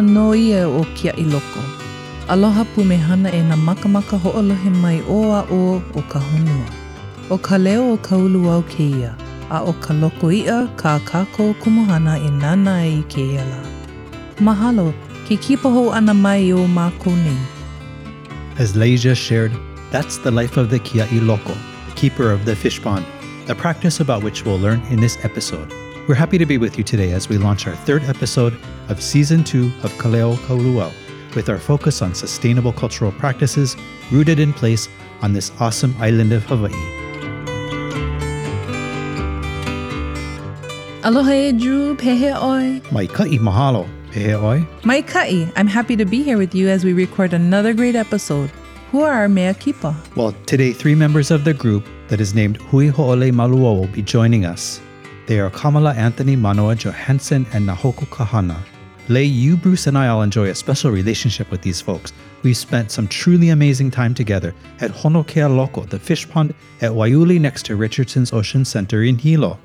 no ia o kia i loko. Aloha pumehana e na makamaka mai o a o o ka honua. O ka leo o ka ulu au ke ia, a o ka loko ia ka kumuhana e nana e i ke. Mahalo, ke ana mai o. As Leija shared, that's the life of the Kia'i Loko, keeper of the fish pond, a practice about which we'll learn in this episode. We're happy to be with you today as we launch our third episode of Season 2 of Kaleo Kauluau, with our focus on sustainable cultural practices rooted in place on this awesome island of Hawaii. Aloha Drew, pehe oi. Mai ka'i mahalo, pehe oi. Mai kai, I'm happy to be here with you as we record another great episode. Who are our mea kipa? Well, today three members of the group that is named Hui Ho'ole Maluo will be joining us. They are Kamala Anthony Manoa Johansson and Nahoku Kahana. Lei, you, Bruce, and I all enjoy a special relationship with these folks. We've spent some truly amazing time together at Honokea Loko, the fish pond at Waiuli next to Richardson's Ocean Center in Hilo.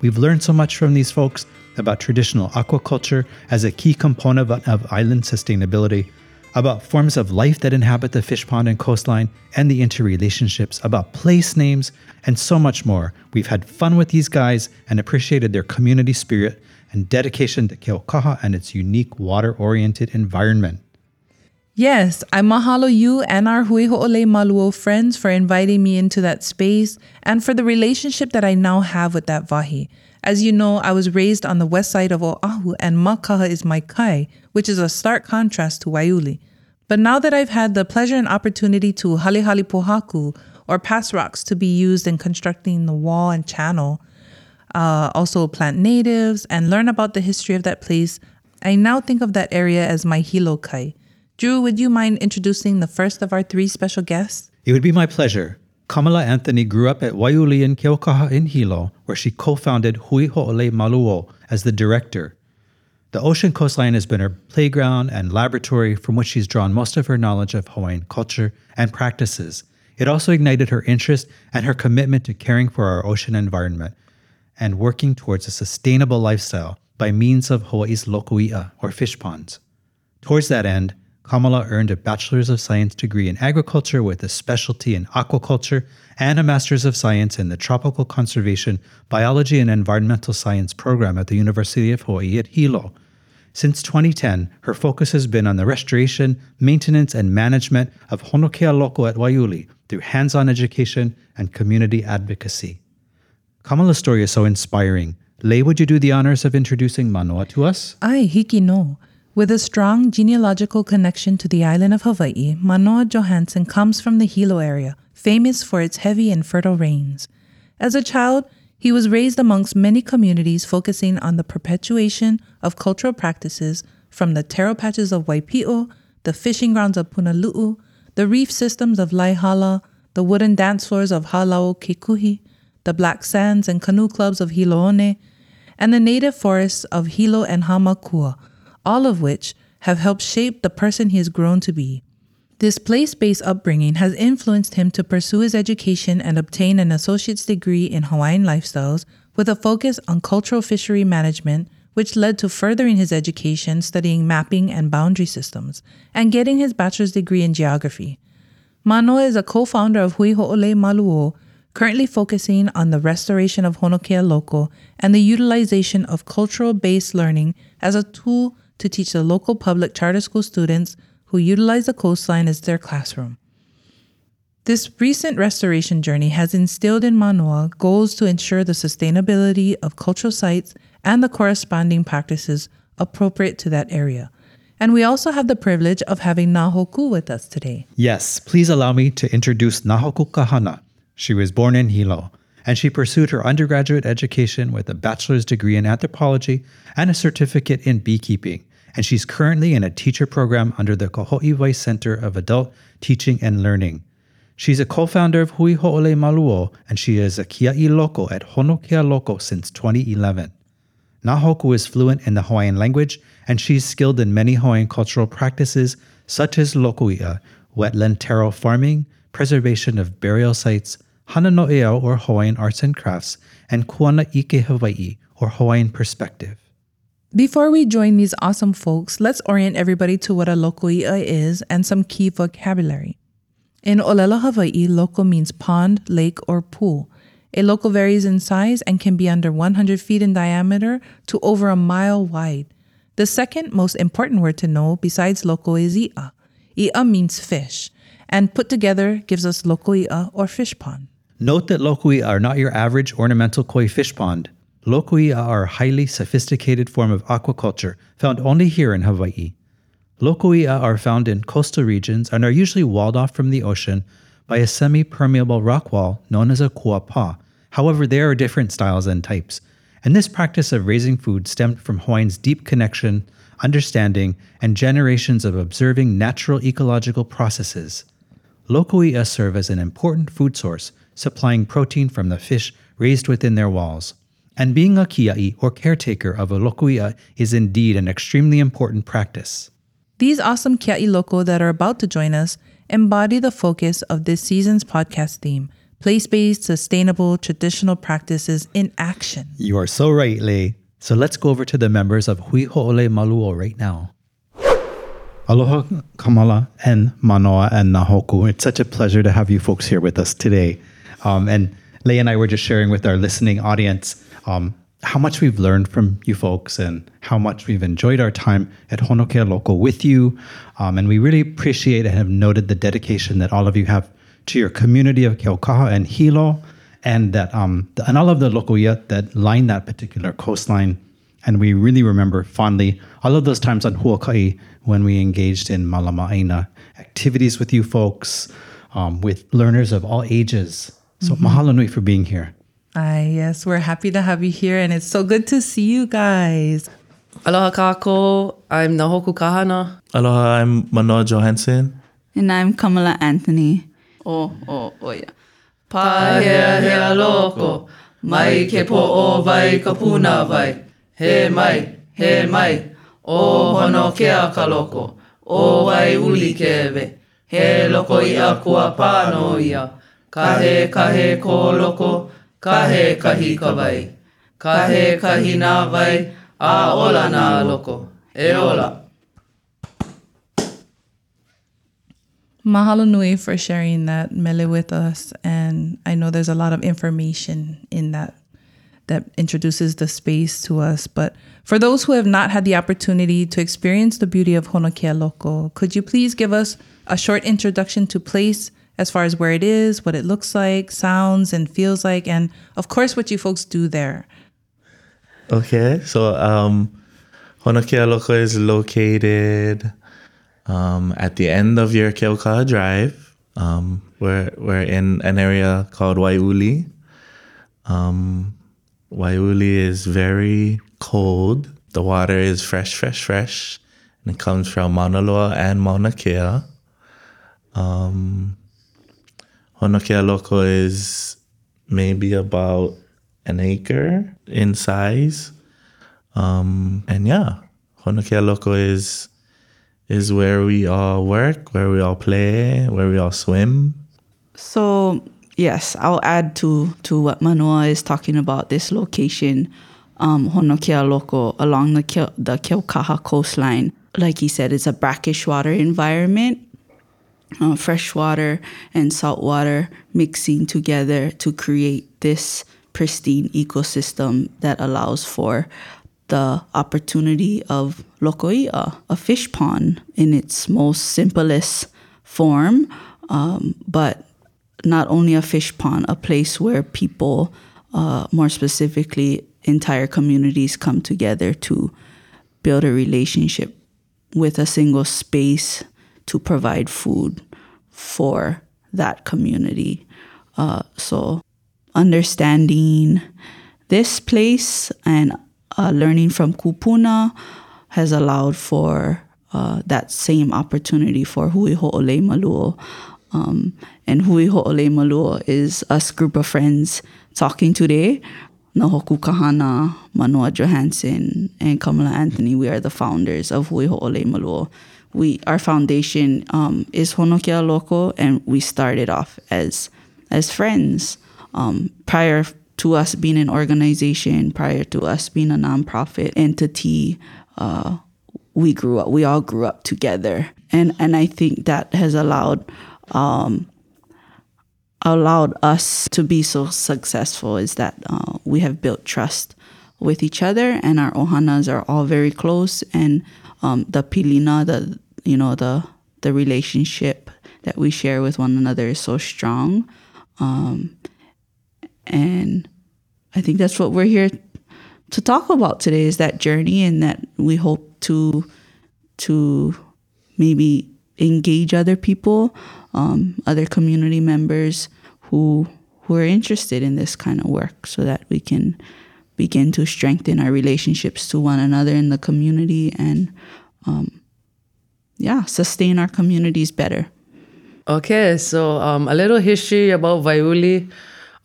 We've learned so much from these folks about traditional aquaculture as a key component of island sustainability, about forms of life that inhabit the fish pond and coastline, and the interrelationships, about place names, and so much more. We've had fun with these guys and appreciated their community spirit and dedication to Keaukaha and its unique water oriented environment. Yes, I mahalo you and our Hui Ho'ole Maluo friends for inviting me into that space and for the relationship that I now have with that vahi. As you know, I was raised on the west side of Oahu and Makaha is my kai, which is a stark contrast to Waiuli. But now that I've had the pleasure and opportunity to halihali pohaku, or pass rocks to be used in constructing the wall and channel, uh, also plant natives and learn about the history of that place, I now think of that area as my hilo kai. Drew, would you mind introducing the first of our three special guests? It would be my pleasure. Kamala Anthony grew up at Waiuli in Keaukaha in Hilo, where she co-founded Hui Ho'ole Maluo as the director. The ocean coastline has been her playground and laboratory from which she's drawn most of her knowledge of Hawaiian culture and practices. It also ignited her interest and her commitment to caring for our ocean environment and working towards a sustainable lifestyle by means of Hawaii's lokoi'a, or fish ponds. Towards that end, Kamala earned a Bachelor's of Science degree in agriculture with a specialty in aquaculture and a Master's of Science in the Tropical Conservation, Biology, and Environmental Science program at the University of Hawaii at Hilo. Since 2010, her focus has been on the restoration, maintenance, and management of Honokea Loko at Waiuli through hands on education and community advocacy. Kamala's story is so inspiring. Lei, would you do the honors of introducing Manoa to us? Ai, hiki no. With a strong genealogical connection to the island of Hawaii, Manoa Johansson comes from the Hilo area, famous for its heavy and fertile rains. As a child, he was raised amongst many communities focusing on the perpetuation of cultural practices from the taro patches of Waipio, the fishing grounds of Punalu'u, the reef systems of Laihala, the wooden dance floors of Halao Kekuhi, the black sands and canoe clubs of Hiloone, and the native forests of Hilo and Hamakua, all of which have helped shape the person he has grown to be. This place based upbringing has influenced him to pursue his education and obtain an associate's degree in Hawaiian lifestyles with a focus on cultural fishery management, which led to furthering his education studying mapping and boundary systems and getting his bachelor's degree in geography. Manoa is a co founder of Hui Ho'ole Maluo, currently focusing on the restoration of Honokea Loko and the utilization of cultural based learning as a tool to teach the local public charter school students who utilize the coastline as their classroom. This recent restoration journey has instilled in Manoa goals to ensure the sustainability of cultural sites and the corresponding practices appropriate to that area. And we also have the privilege of having Nahoku with us today. Yes, please allow me to introduce Nahoku Kahana. She was born in Hilo, and she pursued her undergraduate education with a bachelor's degree in anthropology and a certificate in beekeeping and she's currently in a teacher program under the Kaho'iwai Center of Adult Teaching and Learning. She's a co-founder of Hui Ho'ole Maluo, and she is a Kia'i Loko at Honokea Loko since 2011. Nahoku is fluent in the Hawaiian language, and she's skilled in many Hawaiian cultural practices such as lokoi'a, wetland taro farming, preservation of burial sites, hana no'eau or Hawaiian arts and crafts, and kuana ike Hawaii or Hawaiian perspective. Before we join these awesome folks, let's orient everybody to what a lokoi'a is and some key vocabulary. In Olelo, Hawaii, loko means pond, lake, or pool. A loko varies in size and can be under 100 feet in diameter to over a mile wide. The second most important word to know besides loko is i'a. I'a means fish, and put together gives us lokoi'a or fish pond. Note that lokoi'a are not your average ornamental koi fish pond. Lokoi'a are a highly sophisticated form of aquaculture found only here in Hawaii. Lokoi'a are found in coastal regions and are usually walled off from the ocean by a semi permeable rock wall known as a kuapa. However, there are different styles and types, and this practice of raising food stemmed from Hawaiian's deep connection, understanding, and generations of observing natural ecological processes. Lokoi'a serve as an important food source, supplying protein from the fish raised within their walls. And being a kia'i or caretaker of a lokoi'a is indeed an extremely important practice. These awesome Kia'i Loko that are about to join us embody the focus of this season's podcast theme place based, sustainable, traditional practices in action. You are so right, Lei. So let's go over to the members of Hui Ho'ole Maluo right now. Aloha, Kamala, and Manoa, and Nahoku. It's such a pleasure to have you folks here with us today. Um, and Lei and I were just sharing with our listening audience um, how much we've learned from you folks and how much we've enjoyed our time at Honokea Loko with you. Um, and we really appreciate and have noted the dedication that all of you have to your community of Keaukaha and Hilo, and that um, the, and all of the lokoi'a that line that particular coastline. And we really remember fondly all of those times on Huakai when we engaged in Malama'aina activities with you folks, um, with learners of all ages. So mahalo nui for being here. Ah, yes, we're happy to have you here, and it's so good to see you guys. Aloha kako, I'm Nahoku Kahana. Aloha, I'm Manoa Johansson. And I'm Kamala Anthony. Oh, oh, oh, yeah. Pahea hea loko, mai ke po o vai ka puna vai. He mai, he mai, o hono kea ka loko, o vai uli kewe. He loko ia kua pāno ia, kahe kahe ko loko, kahe kahi ka. Kahe kahi nā vai, a ola nā loko, e ola. Mahalo nui for sharing that mele with us, and I know there's a lot of information in that that introduces the space to us. But for those who have not had the opportunity to experience the beauty of Honokea Loko, could you please give us a short introduction to place as far as where it is, what it looks like, sounds and feels like, and of course what you folks do there? Okay, so um, Honokea Loko is located um, at the end of your Keaukaha Drive. Um, we're, we're in an area called Waiuli. Um, Waiuli is very cold. The water is fresh, fresh, fresh. And it comes from Mauna Loa and Mauna Kea. Um, Honokea Loko is maybe about an acre in size. Um, and yeah, Honokea Loko is is where we all work, where we all play, where we all swim. So, yes, I'll add to, to what Manoa is talking about this location, um, Honokea Loko, along the, Keo, the Keaukaha coastline. Like he said, it's a brackish water environment. Uh, fresh water and salt water mixing together to create this pristine ecosystem that allows for the opportunity of lokoi'a, a fish pond in its most simplest form, um, but not only a fish pond, a place where people, uh, more specifically, entire communities come together to build a relationship with a single space to provide food for that community. Uh, so, understanding this place and uh, learning from Kupuna has allowed for uh, that same opportunity for Hui Ho'ole Maluo. Um, and Hui Ho'ole Maluo is us group of friends talking today. Nahoku Kahana, Manoa Johansson, and Kamala Anthony, we are the founders of Hui Ho'ole Maluo. We, our foundation um, is Honokea Loko, and we started off as as friends. Um, prior to us being an organization, prior to us being a nonprofit entity, uh, we grew up. We all grew up together, and and I think that has allowed um, allowed us to be so successful. Is that uh, we have built trust with each other, and our ohanas are all very close, and um, the pilina, the you know the the relationship that we share with one another is so strong. Um, and I think that's what we're here to talk about today is that journey and that we hope to to maybe engage other people, um, other community members who who are interested in this kind of work so that we can begin to strengthen our relationships to one another in the community and um, yeah, sustain our communities better. Okay, so um, a little history about Waiuli.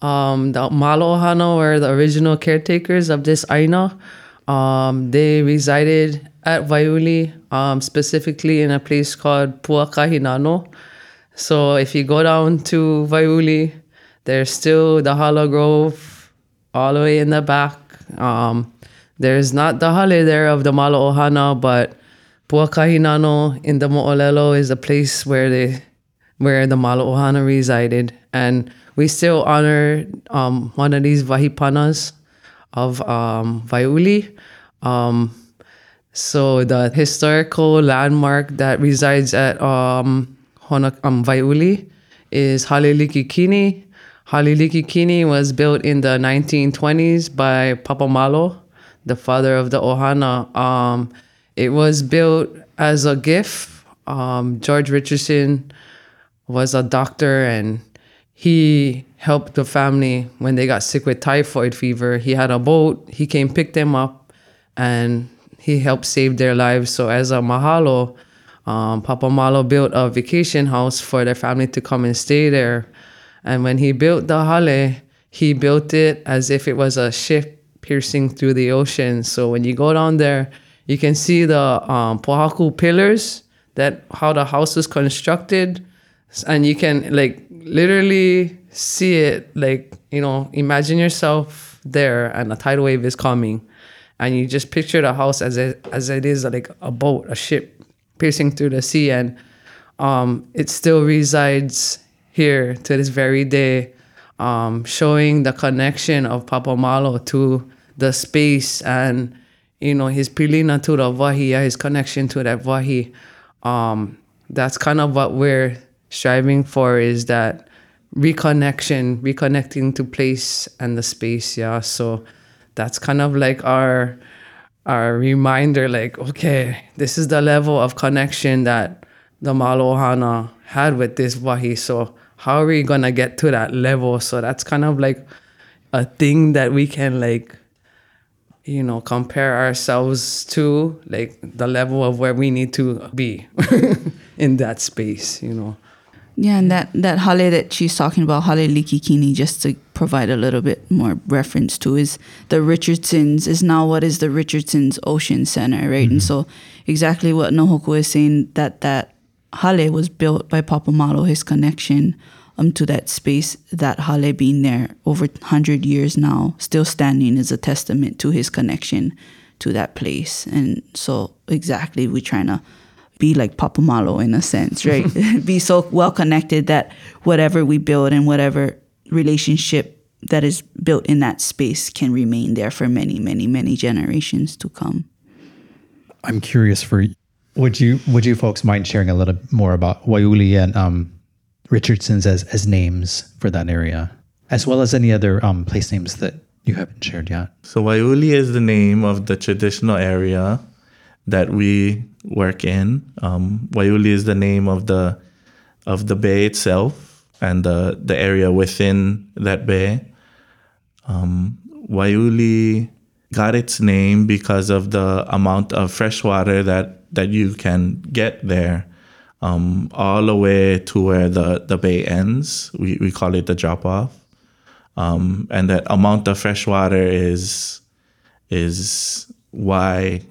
Um, the Malohano were the original caretakers of this aina. Um, they resided at Waiuli, um, specifically in a place called Puakahinano. So if you go down to Waiuli, there's still the Hala Grove all the way in the back. Um, there's not the hale there of the Malo Ohana, but Puakahinano in the Mo'olelo is a place where they where the Malo Ohana resided. And we still honor um, one of these Vahipanas of um, Waiuli. Um, so the historical landmark that resides at um, Hona, um, Waiuli is Halilikikini. Halilikikini was built in the 1920s by Papa Malo, the father of the Ohana. Um, it was built as a gift. Um, George Richardson was a doctor and he helped the family when they got sick with typhoid fever. He had a boat. He came pick them up and he helped save their lives. So as a mahalo, um, Papa Malo built a vacation house for their family to come and stay there. And when he built the hale, he built it as if it was a ship piercing through the ocean. So when you go down there, you can see the um, pohaku pillars that how the house was constructed, and you can like literally see it. Like you know, imagine yourself there, and a tidal wave is coming, and you just picture the house as it as it is like a boat, a ship piercing through the sea, and um, it still resides here to this very day, um, showing the connection of Papa Malo to the space and you know his pilina to the vahi, his connection to that vahi. Um, that's kind of what we're striving for is that reconnection, reconnecting to place and the space. Yeah, so that's kind of like our our reminder, like okay, this is the level of connection that the Malohana had with this vahi. So how are we gonna get to that level? So that's kind of like a thing that we can like you know compare ourselves to like the level of where we need to be in that space you know Yeah, and that that hale that she's talking about, hale likikini, just to provide a little bit more reference to, is the Richardsons is now what is the Richardsons Ocean Center, right? And mm-hmm. so exactly what Nahoku is saying that that hale was built by Papa Malo, his connection um to that space, that hale being there over hundred years now, still standing is a testament to his connection to that place. And so exactly we're trying to be like Papa Malo in a sense, right? be so well connected that whatever we build and whatever relationship that is built in that space can remain there for many, many, many generations to come. I'm curious for would you would you folks mind sharing a little more about Waiuli and um, Richardson's as as names for that area, as well as any other um, place names that you haven't shared yet? So Waiuli is the name of the traditional area that we work in. Um, Waiuli is the name of the of the bay itself and the the area within that bay. Um, Waiuli got its name because of the amount of fresh water that that you can get there. Um, all the way to where the, the bay ends. We, we call it the drop off. Um, and that amount of fresh water is is why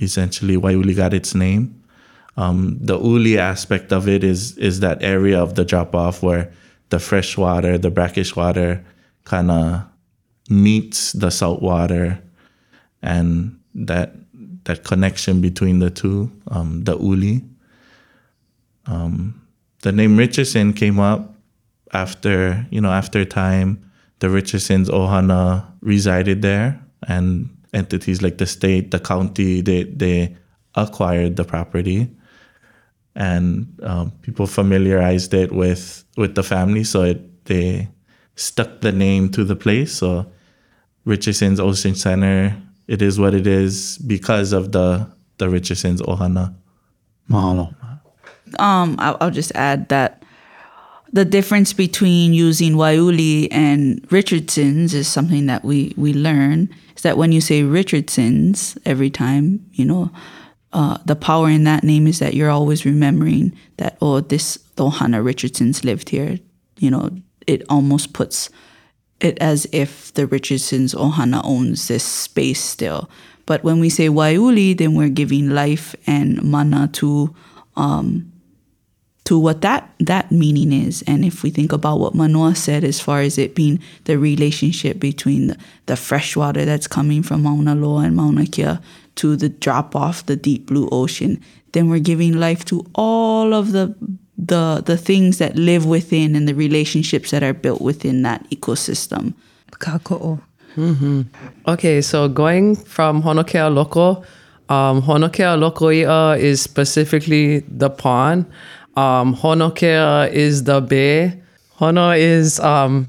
essentially Waiuli got its name. Um, the uli aspect of it is is that area of the drop off where the fresh water, the brackish water, kind of meets the salt water and that that connection between the two, um, the uli. Um, the name Richardson came up after, you know, after time, the Richardsons Ohana resided there and entities like the state, the county, they, they acquired the property and um, people familiarized it with, with the family. So it, they stuck the name to the place. So Richardson's Ocean Center, it is what it is because of the, the Richardson's Ohana. Mahalo. um, I'll, I'll just add that the difference between using Waiuli and Richardson's is something that we, we learn is that when you say Richardson's every time, you know, uh, the power in that name is that you're always remembering that, oh, this Ohana Richardson's lived here. You know, it almost puts it as if the Richardson's Ohana owns this space still. But when we say Waiuli, then we're giving life and mana to um, to what that that meaning is. And if we think about what Manoa said as far as it being the relationship between the, the fresh water that's coming from Mauna Loa and Mauna Kea to the drop off the deep blue ocean, then we're giving life to all of the the the things that live within and the relationships that are built within that ecosystem. Kako'o. Okay, so going from Honokea Loko, um, Honokea Lokoi'a is specifically the pond. Um, Honokea is the bay. Hono is um,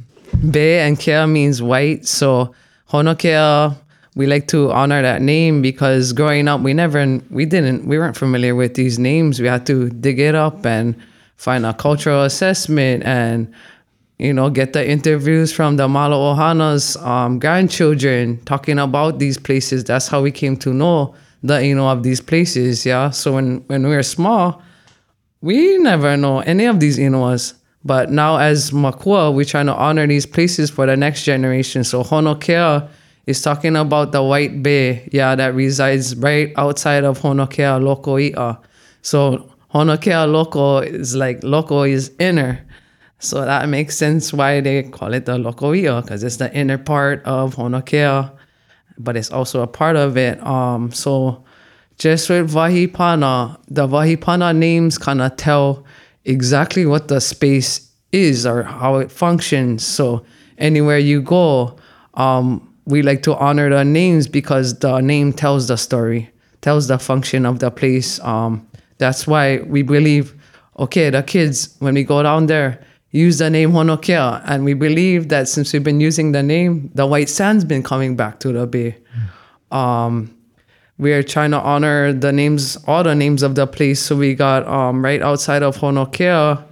bay and Kea means white. So Honokea, we like to honor that name because growing up, we never, we didn't, we weren't familiar with these names. We had to dig it up and find a cultural assessment and you know, get the interviews from the Malo Ohana's um, grandchildren talking about these places. That's how we came to know the you know of these places. Yeah. So when when we were small, we never know any of these Inuas. But now as Makua, we're trying to honor these places for the next generation. So Honokea is talking about the White Bay, yeah, that resides right outside of Honokea Lokoi'a. So Honokea Loko is like Loko is inner. So that makes sense why they call it the Lokoi'a, because it's the inner part of Honokea, but it's also a part of it. Um, so just with Vahipana, the Vahipana names kind of tell exactly what the space is or how it functions. So anywhere you go, um, we like to honor the names because the name tells the story, tells the function of the place. Um, that's why we believe, okay, the kids, when we go down there, use the name Honokea. And we believe that since we've been using the name, the white sand's been coming back to the bay. Um, we are trying to honor the names, all the names of the place. So we got um, right outside of Honokea.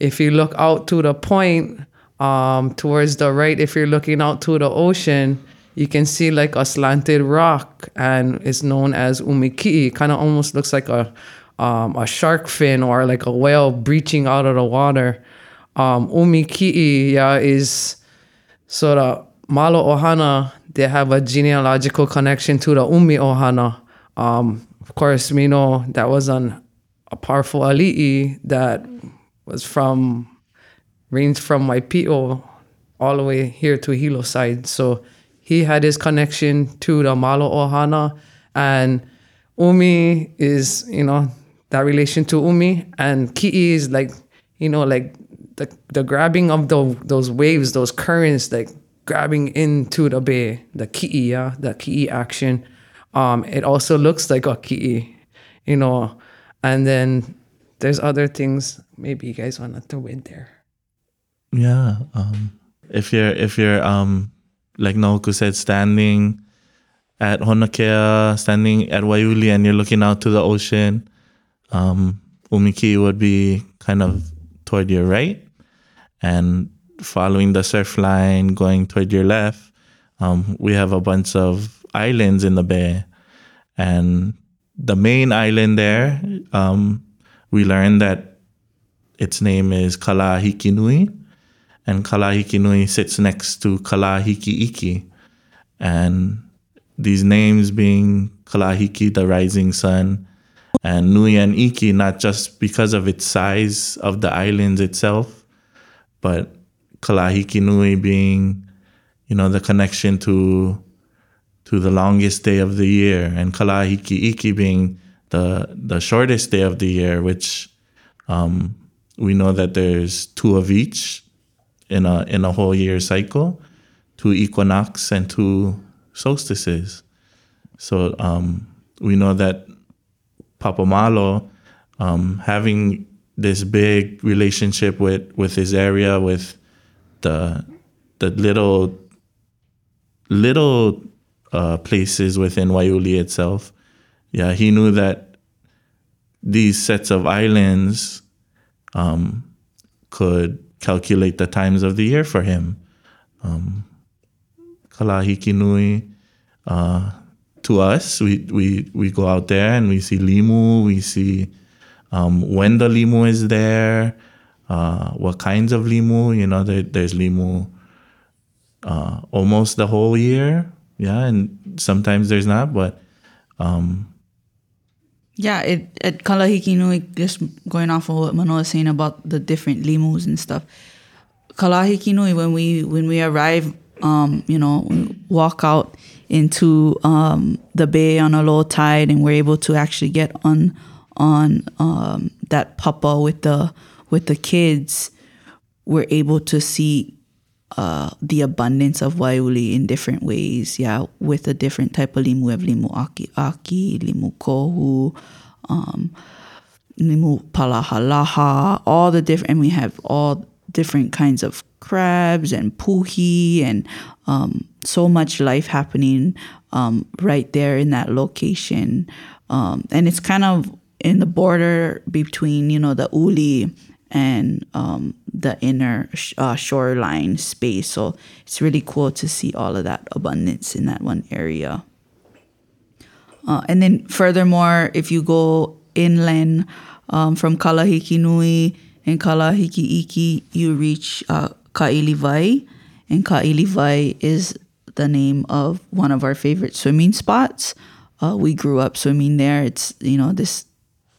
If you look out to the point, um, towards the right, if you're looking out to the ocean, you can see like a slanted rock, and it's known as umiki. Kind of almost looks like a um, a shark fin or like a whale breaching out of the water. Um, umiki, yeah, is sort of Malo Ohana, they have a genealogical connection to the Umi Ohana. Um, of course, we know that was an, a powerful ali'i that was from, ranged from Waipio all the way here to Hilo side. So he had his connection to the Malo Ohana. And Umi is, you know, that relation to Umi. And Ki'i is like, you know, like the, the grabbing of the, those waves, those currents, like grabbing into the bay, the ki'i, yeah, the ki'i action. Um, it also looks like a ki'i, you know. And then there's other things maybe you guys want to throw in there. Yeah. Um, if you're if you're um like Nahoku said, standing at Honokea, standing at Waiuli, and you're looking out to the ocean, um, Umiki would be kind of toward your right, and following the surf line, going toward your left, um, we have a bunch of islands in the bay, and the main island there, um, we learned that its name is Kalahikinui, and Kalahikinui sits next to Kalahiki and these names being Kalahiki, the rising sun, and Nui and Iki, not just because of its size of the islands itself, but Kalahiki Nui being you know, the connection to to the longest day of the year, and Kalahiki Iki being the the shortest day of the year, which um, we know that there's two of each in a in a whole year cycle, two equinox and two solstices. So um, we know that Papa Malo um, having this big relationship with with his area, with the the little little uh, places within Waiuli itself. Yeah, he knew that these sets of islands um, could calculate the times of the year for him. Um, Kalahiki Nui, uh, to us, we, we, we go out there and we see limu, we see um, when the limu is there, uh, what kinds of limu, you know, there, there's limu uh, almost the whole year. Yeah, and sometimes there's not, but um, Yeah, it at Kalahiki Nui, just going off of what Manoa was saying about the different limus and stuff. Kalahiki Nui, when we when we arrive, um, you know, walk out into um, the bay on a low tide, and we're able to actually get on on um, that papa with the with the kids. We're able to see uh, the abundance of waiuli in different ways. Yeah, with a different type of limu. Have limu aki aki, limu kohu, um, limu palahalaha, all the different, and we have all different kinds of crabs and puhi and um, so much life happening um, right there in that location. Um, and it's kind of in the border between, you know, the uli and um, the inner sh- uh, shoreline space. So it's really cool to see all of that abundance in that one area. Uh, and then furthermore, if you go inland um, from Kalahiki Nui and Kalahiki Iki, you reach uh, Ka'ilivai. And Ka'ilivai is the name of one of our favorite swimming spots. Uh, we grew up swimming there. It's, you know, this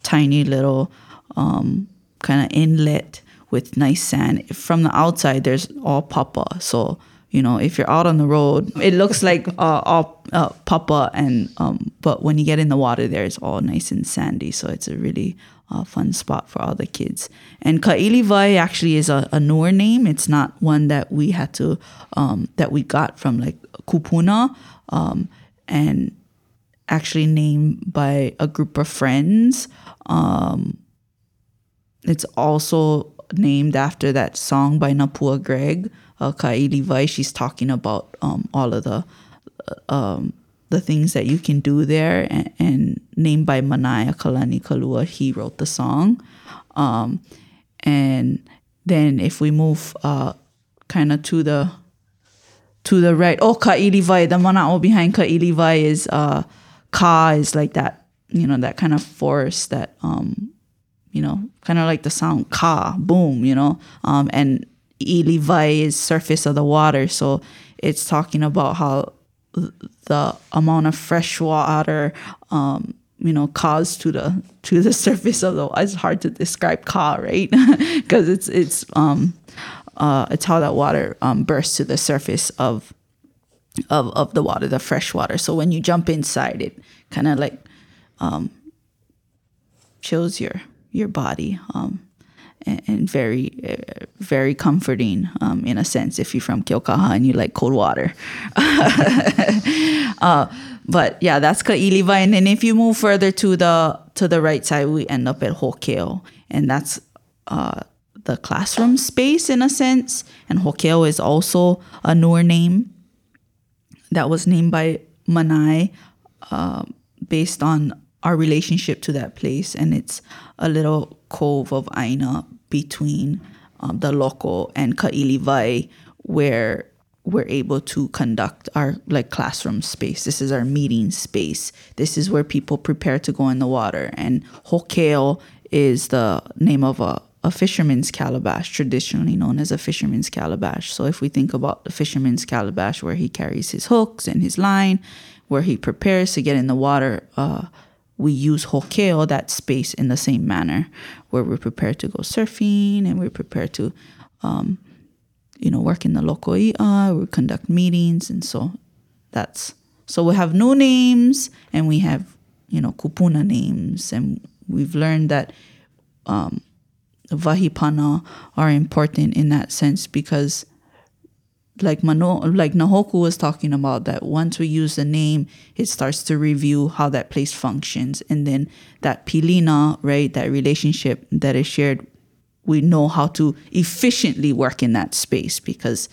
tiny little um, kind of inlet with nice sand. From the outside, there's all papa. So, you know, if you're out on the road, it looks like uh, all uh, papa, and um, but when you get in the water, there, it's all nice and sandy. So it's a really uh, fun spot for all the kids. And Ka'ilivai actually is a, a newer name. It's not one that we had to um, that we got from like Kupuna, um, and actually named by a group of friends. Um, it's also named after that song by Napua Greig, uh, Ka'ilivai. She's talking about um, all of the uh, um, the things that you can do there, and, and named by Manaya Kalani Kalua. He wrote the song, um, and then if we move uh, kind of to the to the right, oh Ka'ilivai, the mana'o behind Ka'ilivai is uh, Ka is like that, you know, that kind of forest that um, you know, kind of like the sound ka, boom, you know, um, and ilivai is surface of the water. So it's talking about how the amount of fresh water, um, you know, caused to the to the surface of the. It's hard to describe ka, right? Because it's it's um, uh, it's how that water um, bursts to the surface of of of the water, the fresh water. So when you jump inside, it kind of like um, chills your your body um, and, very very comforting um, in a sense if you're from Keaukaha and you like cold water. Uh, but yeah that's Ka'ilivai and then if you move further to the to the right side we end up at Hokeo. And that's uh, the classroom space in a sense. And Hokeo is also a newer name that was named by Manai uh, based on our relationship to that place. And it's a little cove of Aina between um, the local and Ka'ilivai where we're able to conduct our like classroom space. This is our meeting space. This is where people prepare to go in the water. And Hokeo is the name of a, a fisherman's calabash, traditionally known as a fisherman's calabash. So if we think about the fisherman's calabash where he carries his hooks and his line, where he prepares to get in the water, uh, we use hokeo, that space, in the same manner, where we're prepared to go surfing and we're prepared to um, you know, work in the lokoi'a, we conduct meetings, and so that's so we have no names and we have you know kupuna names, and we've learned that um, vahipana are important in that sense because like Mano, like Nahoku was talking about that once we use the name, it starts to review how that place functions, and then that pilina, right, that relationship that is shared, we know how to efficiently work in that space because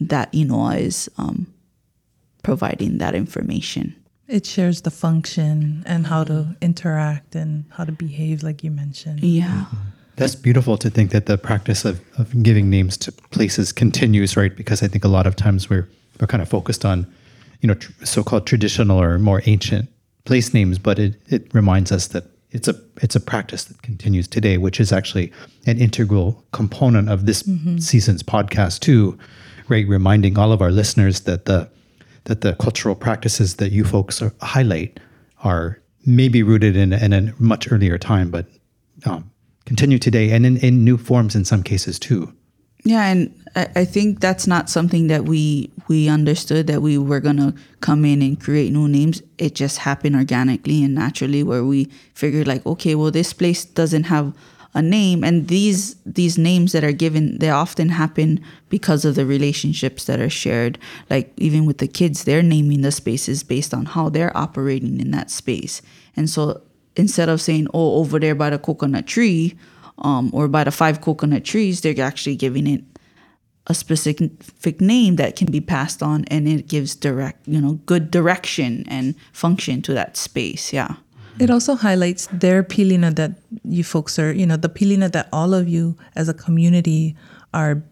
that inoa is um, providing that information. It shares the function and how to interact and how to behave, like you mentioned. Yeah. That's beautiful to think that the practice of, of giving names to places continues, right? Because I think a lot of times we're we're kind of focused on, you know, tr- so-called traditional or more ancient place names, but it, it reminds us that it's a it's a practice that continues today, which is actually an integral component of this season's podcast too, right? Reminding all of our listeners that the that the cultural practices that you folks are, highlight are maybe rooted in, in a much earlier time, but um, continue today and in, in new forms in some cases too. Yeah, and I, I think that's not something that we we understood that we were gonna come in and create new names. It just happened organically and naturally, where we figured like, okay, well, this place doesn't have a name, and these these names that are given, they often happen because of the relationships that are shared. Like even with the kids, they're naming the spaces based on how they're operating in that space, and so instead of saying, oh, over there by the coconut tree um, or by the five coconut trees, they're actually giving it a specific name that can be passed on and it gives direct, you know, good direction and function to that space. Yeah. It also highlights their pilina that you folks are, you know, the pilina that all of you as a community are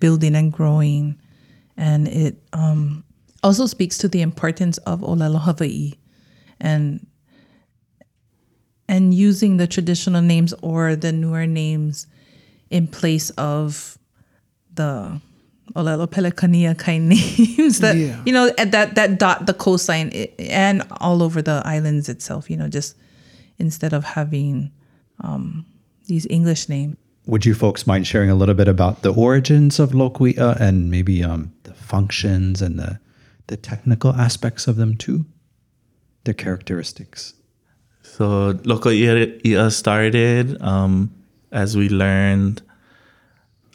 building and growing. And it um, also speaks to the importance of Olelo Hawaii and and using the traditional names or the newer names in place of the Olelo Pelecania kind names that you know at that that dot the coastline and all over the islands itself. You know, just instead of having um, these English names. Would you folks mind sharing a little bit about the origins of Lokoi'a and maybe um, the functions and the, the technical aspects of them too? Their characteristics. So Loko Ia started um, as we learned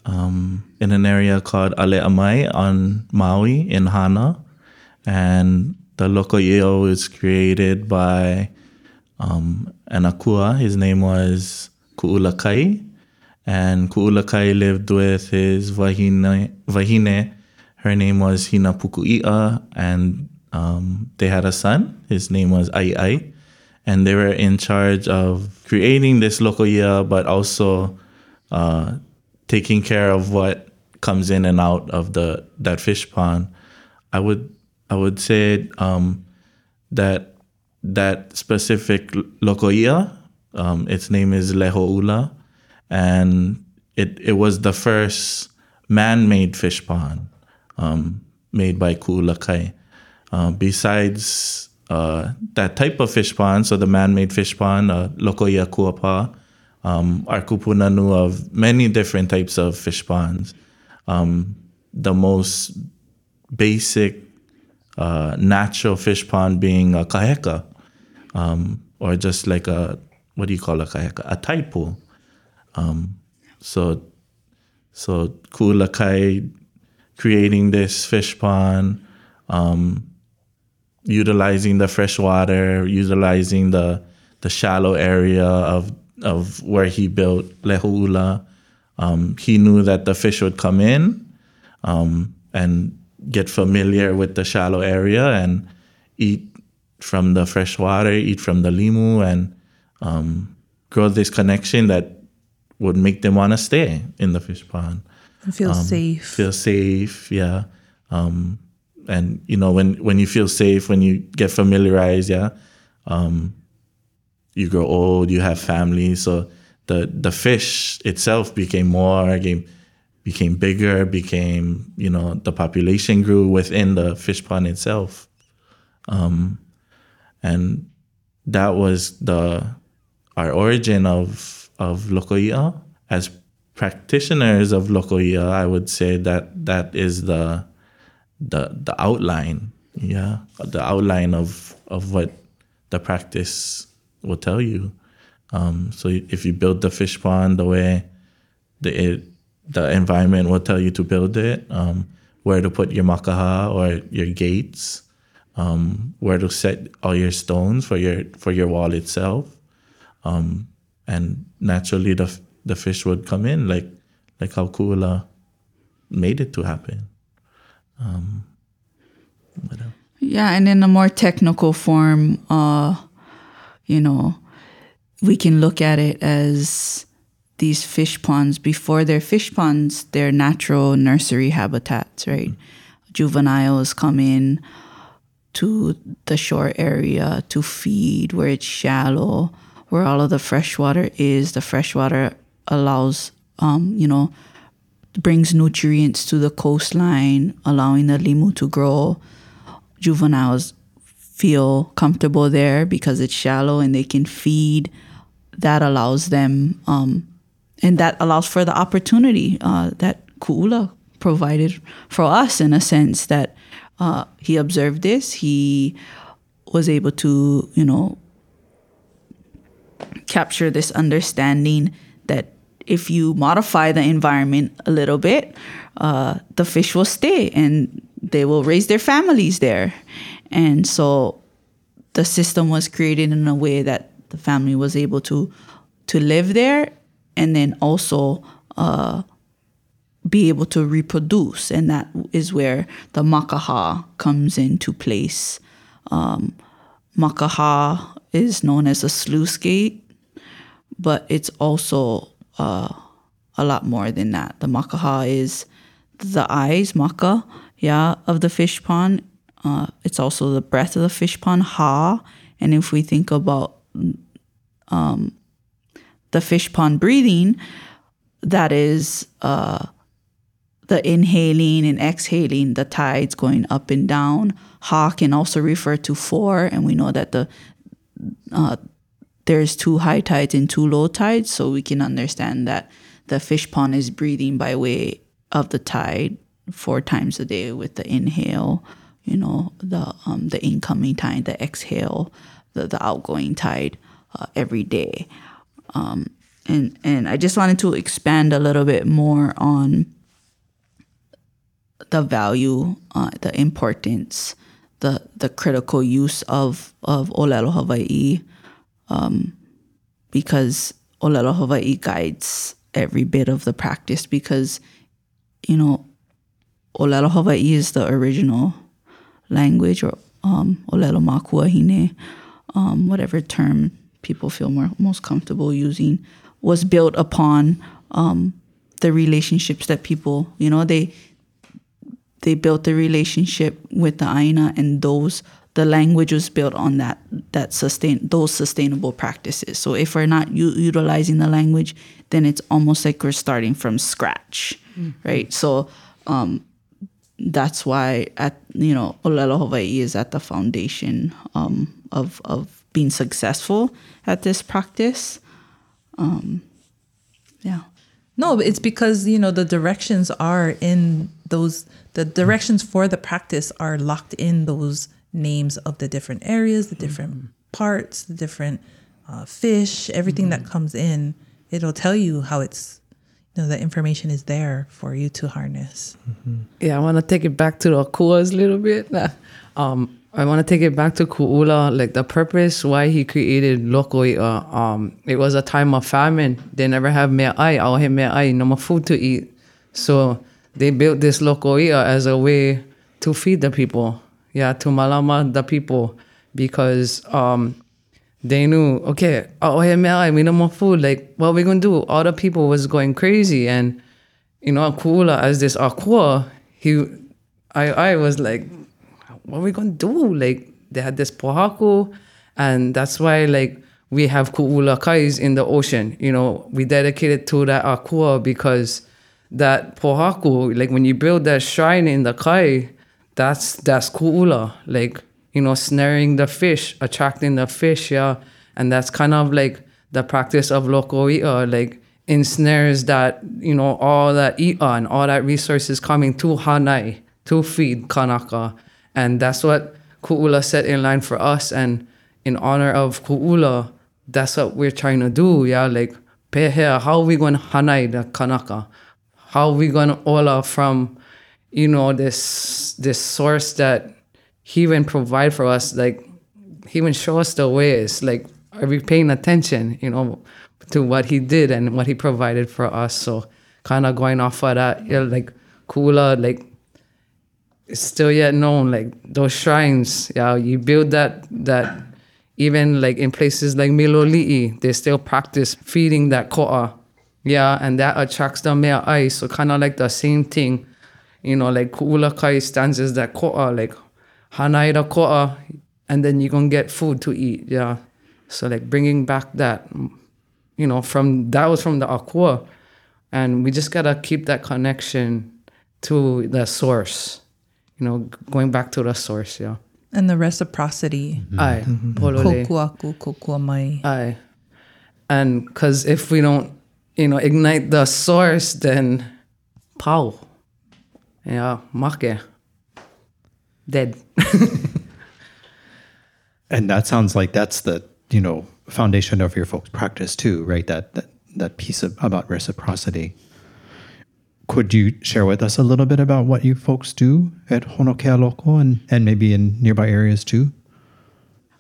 um, in an area called Ale Amai on Maui in Hana. And the Loko Ia was created by um, an akua. His name was Ku'ulakai. And Ku'ulakai lived with his vahine, vahine. Her name was Hina Puku'i'a. And um, they had a son. His name was Ai Ai and they were in charge of creating this lokoia, but also uh, taking care of what comes in and out of the that fish pond. I would I would say um, that that specific lokoia, um, its name is Leho'ula, and it it was the first man-made fish pond um, made by Ku'ulakai. Uh, besides uh, that type of fish pond, so the man-made fish pond, uh, Lokoia Kuapa, um, our kupuna knew of many different types of fish ponds. Um, the most basic uh, natural fish pond being a kaheka, um, or just like a, what do you call a kaheka? A tide pool. Um, so, so Ku'ulakai creating this fish pond, um, utilizing the fresh water, utilizing the the shallow area of of where he built Lehu'ula. Um, he knew that the fish would come in um, and get familiar with the shallow area and eat from the fresh water, eat from the limu, and um, grow this connection that would make them want to stay in the fish pond And feel Um, safe. feel safe yeah um and you know when when you feel safe when you get familiarized yeah um you grow old you have family. So the the fish itself became more became became bigger became you know the population grew within the fish pond itself. Um and that was the our origin of of Lokoia. As practitioners of lokoia, I would say that that is the the the outline, yeah, the outline of of what the practice will tell you. Um, so if you build the fish pond the way the it, the environment will tell you to build it, um, where to put your makaha or your gates, um, where to set all your stones for your for your wall itself, um, and naturally the the fish would come in like like how Ku'ula made it to happen. Um? Yeah, and in a more technical form, uh, you know, we can look at it as these fish ponds. Before they're fish ponds, they're natural nursery habitats, right? Juveniles come in to the shore area to feed where it's shallow, where all of the fresh water is. The fresh water allows, um, you know, brings nutrients to the coastline, allowing the limu to grow. Juveniles feel comfortable there because it's shallow and they can feed. That allows them, um, and that allows for the opportunity uh, that Ku'ula provided for us in a sense that uh, he observed this. He was able to, you know, capture this understanding that if you modify the environment a little bit, uh, the fish will stay and they will raise their families there. And so the system was created in a way that the family was able to to live there and then also uh, be able to reproduce. And that is where the makaha comes into place. Um, makaha is known as a sluice gate, but it's also uh, a lot more than that. The makaha is the eyes, maka, yeah, of the fish pond. Uh, it's also the breath of the fish pond, ha. And if we think about um, the fish pond breathing, that is uh, the inhaling and exhaling, the tides going up and down. Ha can also refer to four, and we know that the uh, there's two high tides and two low tides, so we can understand that the fish pond is breathing by way of the tide four times a day with the inhale, you know, the um, the incoming tide, the exhale, the, the outgoing tide uh, every day. Um, and and I just wanted to expand a little bit more on the value, uh, the importance, the the critical use of of Olelo Hawaii, um, because Olelo Hawaii guides every bit of the practice. Because you know, Olelo Hawaii is the original language, or um, Olelo Makuahine, um, whatever term people feel more most comfortable using, was built upon um, the relationships that people, you know, they they built the relationship with the Aina, and those the language was built on that that sustain those sustainable practices. So if we're not u- utilizing the language, then it's almost like we're starting from scratch, right? So um, that's why at you know Olelo Hawaii is at the foundation um, of of being successful at this practice. Um, yeah. No, it's because you know the directions are in those. The directions for the practice are locked in those names of the different areas, the different parts, the different uh, fish, everything that comes in. It'll tell you how it's. You know, the information is there for you to harness. Yeah, I want to take it back to the Kuas a little bit. Um, I want to take it back to Ku'ula, like the purpose why he created Lokoi'a. Um, it was a time of famine. They never have me'ai, he me'ai, no more food to eat. So they built this Lokoi'a as a way to feed the people. Yeah, to malama the people. Because um, they knew, okay, oh, hey, me'ai, we no more food. Like, what we going to do? All the people was going crazy. And, you know, Ku'ula, as this Akua, he, I, I was like, what we gonna do? Like they had this pohaku, and that's why like we have ku'ula kais in the ocean. You know, we dedicated to that akua because that pohaku, like when you build that shrine in the kai, that's that's ku'ula. Like you know, snaring the fish, attracting the fish, yeah, and that's kind of like the practice of lokoi'a. Like ensnares that you know all that i'a and all that resources coming to Hanai to feed Kanaka, and that's what Ku'ula set in line for us. And in honor of Ku'ula, that's what we're trying to do. Yeah, like pehea, how are we going to Hanai the Kanaka? How are we going to ola from, you know, this this source that he even provide for us, like he even show us the ways. Like, are we paying attention? You know, to what he did and what he provided for us. So kind of going off of that, yeah, like ku'ula like it's still yet known, like those shrines, yeah, you build that that even like in places like Miloli'i, they still practice feeding that ko'a. Yeah, and that attracts the male ai. So kind of like the same thing, you know, like Ku'ula stanzas that ko'a, like hanai the ko'a, and then you're gonna get food to eat. Yeah. So like bringing back that you know, from that was from the akua. And we just gotta keep that connection to the source. You know, going back to the source, yeah. And the reciprocity. Mm-hmm. Aye. Mm-hmm. Polole. Koku aku, koku. Aye. And because if we don't, you know, ignite the source, then pow. Yeah, make. Dead. And that sounds like that's the, you know, foundation of your folks' practice too, right? That that, that piece of, about reciprocity. Could you share with us a little bit about what you folks do at Honokea Loko and, and maybe in nearby areas too?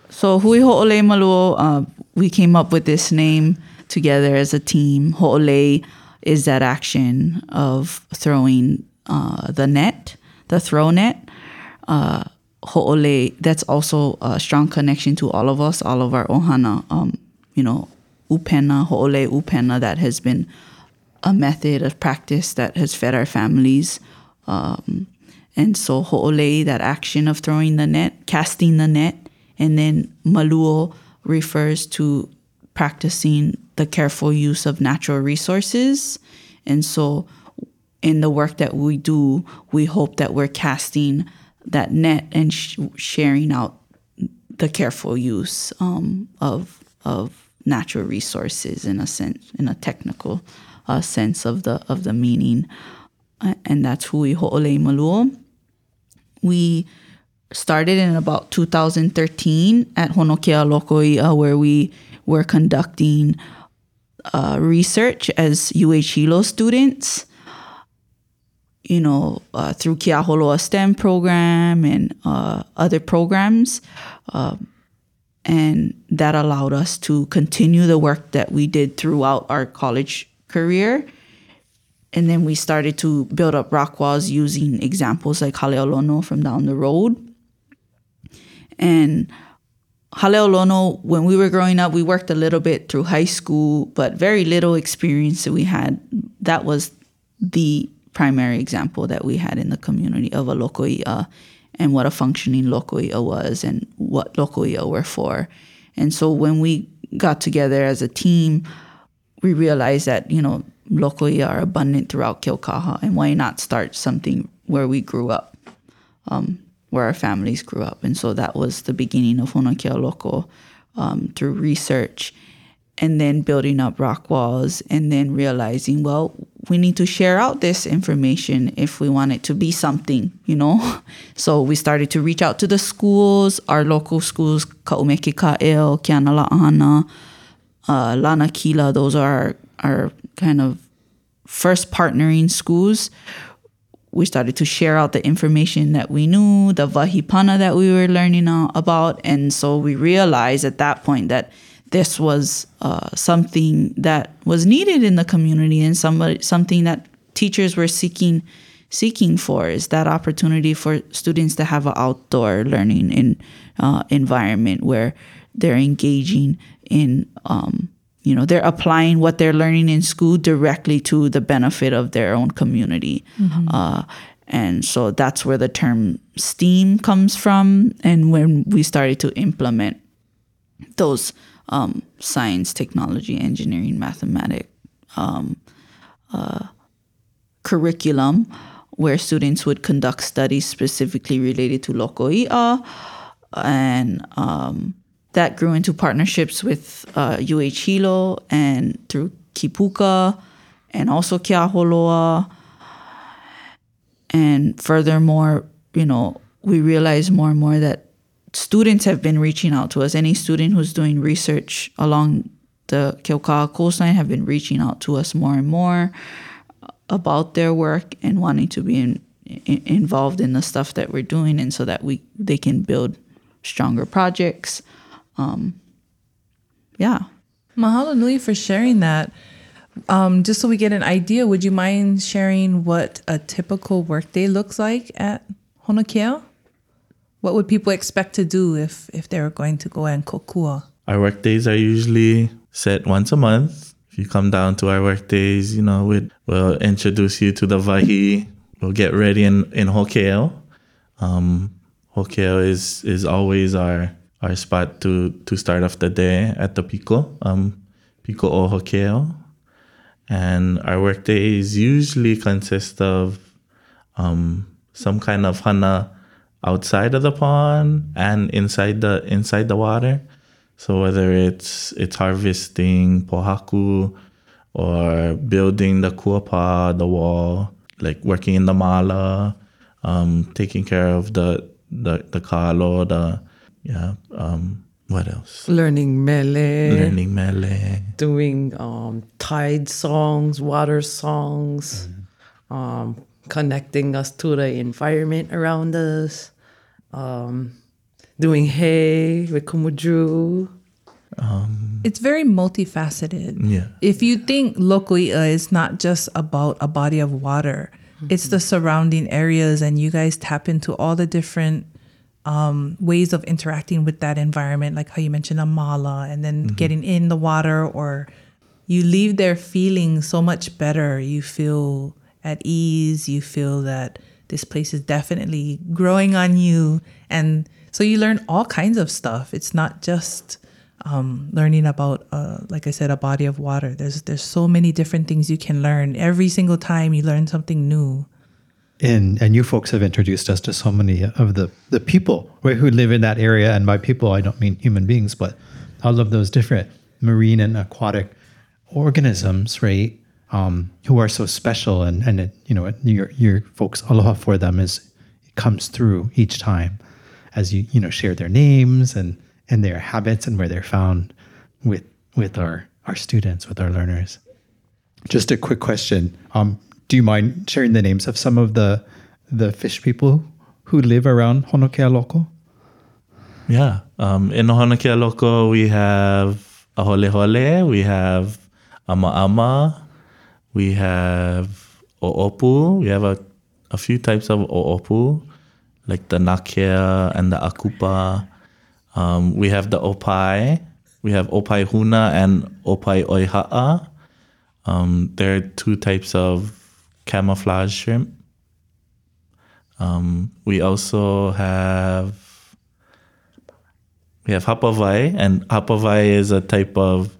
So Hui Ho'ole Maluo, uh, we came up with this name together as a team. Ho'ole is that action of throwing uh, the net, the throw net. Uh, Ho'ole, that's also a strong connection to all of us, all of our ohana. Um, you know, upena, Ho'ole upena, that has been a method of practice that has fed our families. Um, and so ho'ole, that action of throwing the net, casting the net, and then maluo refers to practicing the careful use of natural resources. And so in the work that we do, we hope that we're casting that net and sh- sharing out the careful use um, of of natural resources in a sense, in a technical uh, sense of the of the meaning, uh, and that's hui ho'ole maluo. We started in about 2013 at Honokea Lokoi'a, where we were conducting uh, research as UH Hilo students you know, uh, through Keaholoa STEM program and uh, other programs. Um, and that allowed us to continue the work that we did throughout our college career. And then we started to build up rock walls using examples like Haleolono from down the road. And Haleolono, when we were growing up, we worked a little bit through high school, but very little experience that we had. That was the primary example that we had in the community of a lokoi'a and what a functioning lokoi'a was and what lokoi'a were for. And so when we got together as a team, we realized that, you know, lokoi'a are abundant throughout Keaukaha, and why not start something where we grew up, um, where our families grew up. And so that was the beginning of Honokea Loko um, through research and then building up rock walls and then realizing, well, we need to share out this information if we want it to be something, you know? So we started to reach out to the schools, our local schools, Ka 'Umeke Ka'eo, Kiana La'ana, uh, Lana Kila, those are our kind of first partnering schools. We started to share out the information that we knew, the Vahipana that we were learning about. And so we realized at that point that this was uh, something that was needed in the community and somebody something that teachers were seeking seeking for is that opportunity for students to have an outdoor learning in, uh, environment where they're engaging in um, you know they're applying what they're learning in school directly to the benefit of their own community mm-hmm. uh, and so that's where the term steam comes from and when we started to implement those um, science, technology, engineering, mathematics um, uh, curriculum where students would conduct studies specifically related to Lokoi'a. And um, that grew into partnerships with uh, UH Hilo and through Kipuka and also Keaholoa. And furthermore, you know, we realize more and more that students have been reaching out to us. Any student who's doing research along the Keaukaha coastline have been reaching out to us more and more about their work and wanting to be in, in, involved in the stuff that we're doing, and so that we they can build stronger projects. Um, yeah. Mahalo nui for sharing that. Um, just so we get an idea, would you mind sharing what a typical workday looks like at Honokea? What would people expect to do if if they were going to go and kokua? Our work days are usually set once a month. If you come down to our work days, you know, we'd, we'll introduce you to the vahi. We'll get ready in, in Hokeo. Um, is, is always our, our spot to, to start off the day at the Pico, um, Pico o Hokeo. And our work days usually consist of um, some kind of hana outside of the pond and inside the inside the water. So whether it's it's harvesting pohaku or building the kuapa, the wall, like working in the mala, um, taking care of the the the kalo, the yeah, um, what else? Learning mele. Learning mele. Doing um, tide songs, water songs, um, connecting us to the environment around us. Um, doing hay with kumudru. It's very multifaceted. Yeah. If you think Lokoi'a is not just about a body of water, it's the surrounding areas, and you guys tap into all the different um, ways of interacting with that environment, like how you mentioned a mala, and then getting in the water, or you leave there feeling so much better. You feel at ease. You feel that this place is definitely growing on you, and so you learn all kinds of stuff. It's not just um, learning about, uh, like I said, a body of water. There's there's so many different things you can learn. Every single time you learn something new. and and you folks have introduced us to so many of the the people right, who live in that area and by people i don't mean human beings but all of those different marine and aquatic organisms right um, who are so special and and it, you know your your folks aloha for them is it comes through each time as you you know share their names and and their habits and where they're found with with our our students with our learners just a quick question. Um, do you mind sharing the names of some of the the fish people who live around Honokea Loko? Yeah. Um, in Honokea Loko, we have Ahole Hole, we have Ama Ama, we have Oopu. We have a, a few types of Oopu, like the Nakea and the Akupa. Um, we have the Opai. We have Opai Huna and Opai Oiha'a. Um, there are two types of camouflage shrimp. Um, we also have we have hapavai, and hapavai is a type of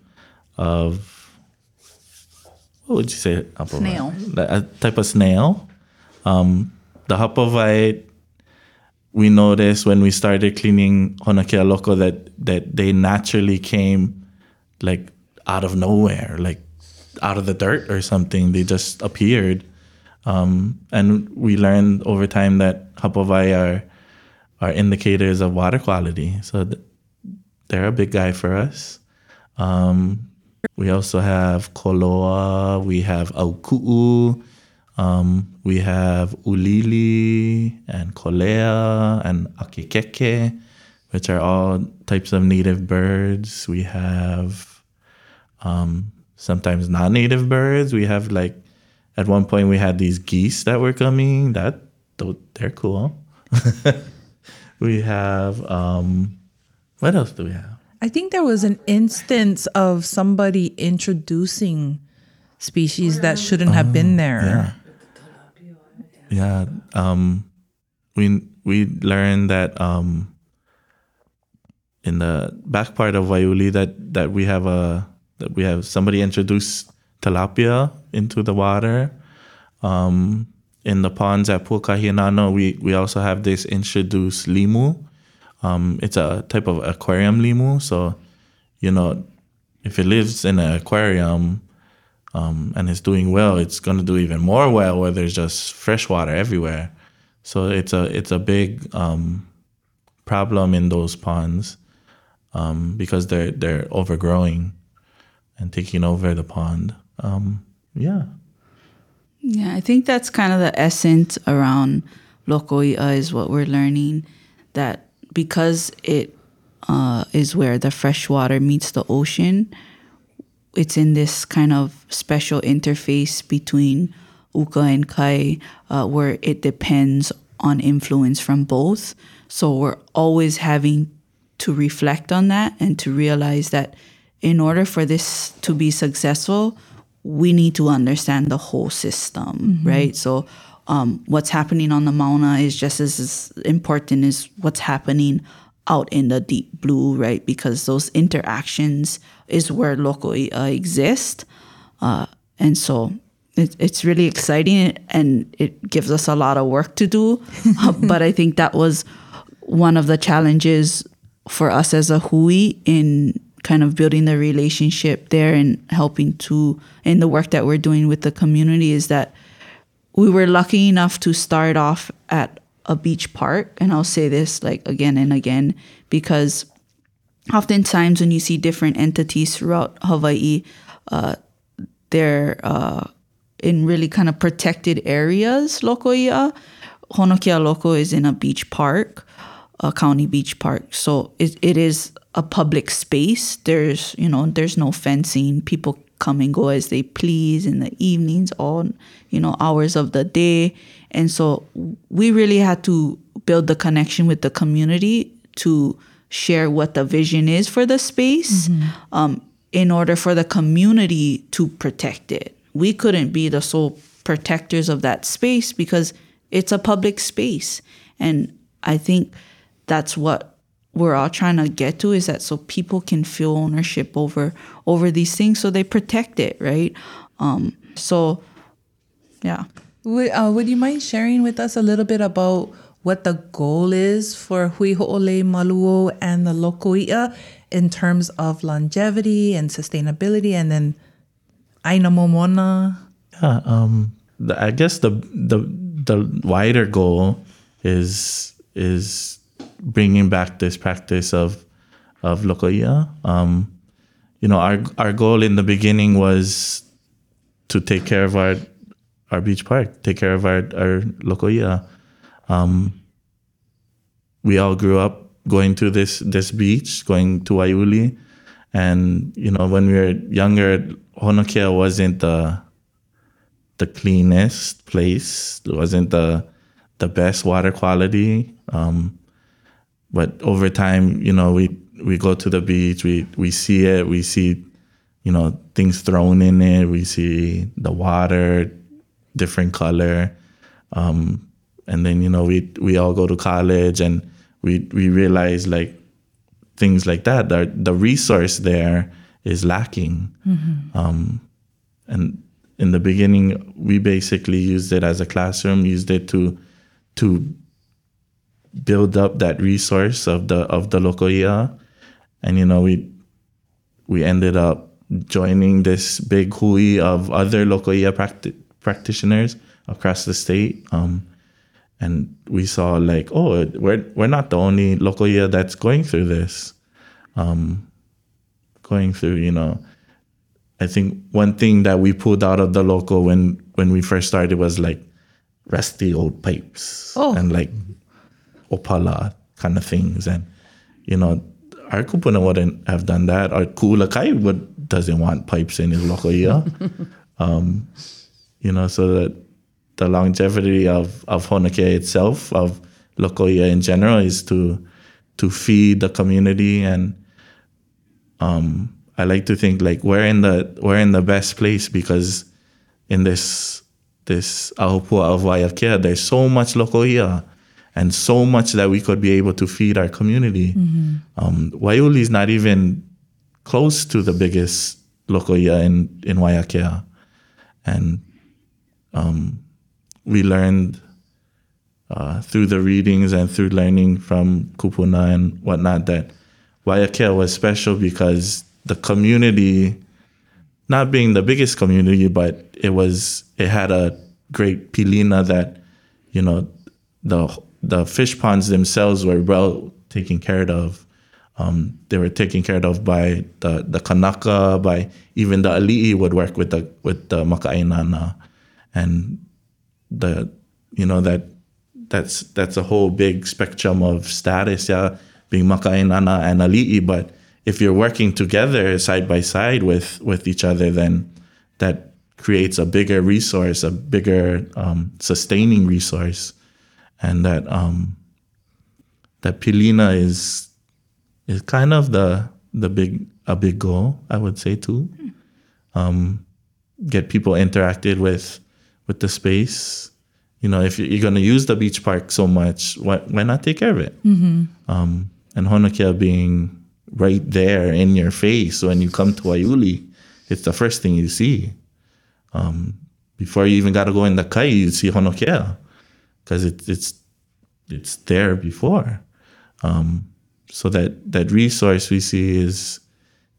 of what would you say? Hapavai? Snail. A type of snail. Um, the hapavai we noticed when we started cleaning Honokea Loko that that they naturally came like out of nowhere, like out of the dirt or something. They just appeared. Um, and we learned over time that hapavai are are indicators of water quality. So th- they're a big guy for us. Um, we also have koloa. We have auku'u. Um, we have ulili and kolea and akekeke, which are all types of native birds. We have um, sometimes non-native birds. We have like at one point we had these geese that were coming. That they're cool. we have um, what else do we have? I think there was an instance of somebody introducing species that shouldn't have been there. Yeah. Um, we we learned that um, in the back part of Waiuli that that we have a that we have somebody introduced tilapia into the water. Um, in the ponds at Pukahinano, we we also have this introduced limu. Um, it's a type of aquarium limu. So, you know, if it lives in an aquarium, um, and it's doing well, it's going to do even more well where there's just fresh water everywhere. So it's a it's a big um, problem in those ponds um, because they're they're overgrowing and taking over the pond. Um, yeah. Yeah, I think that's kind of the essence around Lokoi'a is what we're learning that because it uh, is where the fresh water meets the ocean, it's in this kind of special interface between Uka and Kai uh, where it depends on influence from both. So we're always having to reflect on that and to realize that in order for this to be successful, we need to understand the whole system, right? So, um, what's happening on the Mauna is just as, as important as what's happening out in the deep blue, right? Because those interactions is where Lokoi'a exist. Uh, and so it, it's really exciting and it gives us a lot of work to do. Uh, but I think that was one of the challenges for us as a hui in kind of building the relationship there and helping to in the work that we're doing with the community is that we were lucky enough to start off at a beach park and I'll say this like again and again because oftentimes when you see different entities throughout Hawaii uh, they're uh, in really kind of protected areas Lokoi'a Honokea Loko is in a beach park a county beach park. So it, it is a public space. There's, you know, there's no fencing. People come and go as they please in the evenings, all, you know, hours of the day. And so we really had to build the connection with the community to share what the vision is for the space um, in order for the community to protect it. We couldn't be the sole protectors of that space because it's a public space. And I think that's what we're all trying to get to is that so people can feel ownership over over these things so they protect it right um so yeah Would, uh, would you mind sharing with us a little bit about what the goal is for Hui Ho'ole Maluo and the Lokoi'a in terms of longevity and sustainability and then Aina Momona? Yeah, um, the, I guess the the the wider goal is is bringing back this practice of of lokoia. Um, you know, our our goal in the beginning was to take care of our our beach park, take care of our our lokoia. Um, we all grew up going to this this beach, going to Waiuli, and you know, when we were younger, Honokea wasn't the the cleanest place. It wasn't the the best water quality. Um, but over time, you know, we we go to the beach, we we see it, we see, you know, things thrown in it, we see the water, different color, um, and then you know we we all go to college and we we realize like things like that. The the resource there is lacking, um, and in the beginning we basically used it as a classroom, used it to to build up that resource of the of the lokoia and you know we we ended up joining this big hui of other lokoia practi- practitioners across the state. Um, and we saw like oh we're we're not the only lokoia that's going through this. Um, going through you know I think one thing that we pulled out of the local when when we first started was like rusty old pipes Oh. and like opala kind of things. And, you know, our kupuna wouldn't have done that. Our kuulakai would doesn't want pipes in his lokoia. um, you know, so that the longevity of, of Honokea itself, of lokoia in general, is to to feed the community and um, I like to think like we're in the we're in the best place because in this this Ahupua'a of Waiakea, there's so much lokoia and so much that we could be able to feed our community. Um, Waiuli is not even close to the biggest lokoia in in Waiakea, and um, we learned uh, through the readings and through learning from Kupuna and whatnot that Waiakea was special because the community not being the biggest community, but it was it had a great pilina that you know the the fish ponds themselves were well taken care of. Um, they were taken care of by the the Kanaka, by even the Ali'i would work with the with the Maka'inana, and the you know that that's that's a whole big spectrum of status, yeah, being Maka'inana and Ali'i, but if you're working together side by side with with each other, then that creates a bigger resource, a bigger um, sustaining resource, and that um, that Pilina is is kind of the the big a big goal, I would say too. Um, get people interacted with with the space. You know, if you're going to use the beach park so much, why, why not take care of it? Um, and Honokea being right there in your face when you come to Waiuli, it's the first thing you see. Um, before you even got to go in the kai, you see Honokea because it, it's it's there before. Um, so that that resource we see is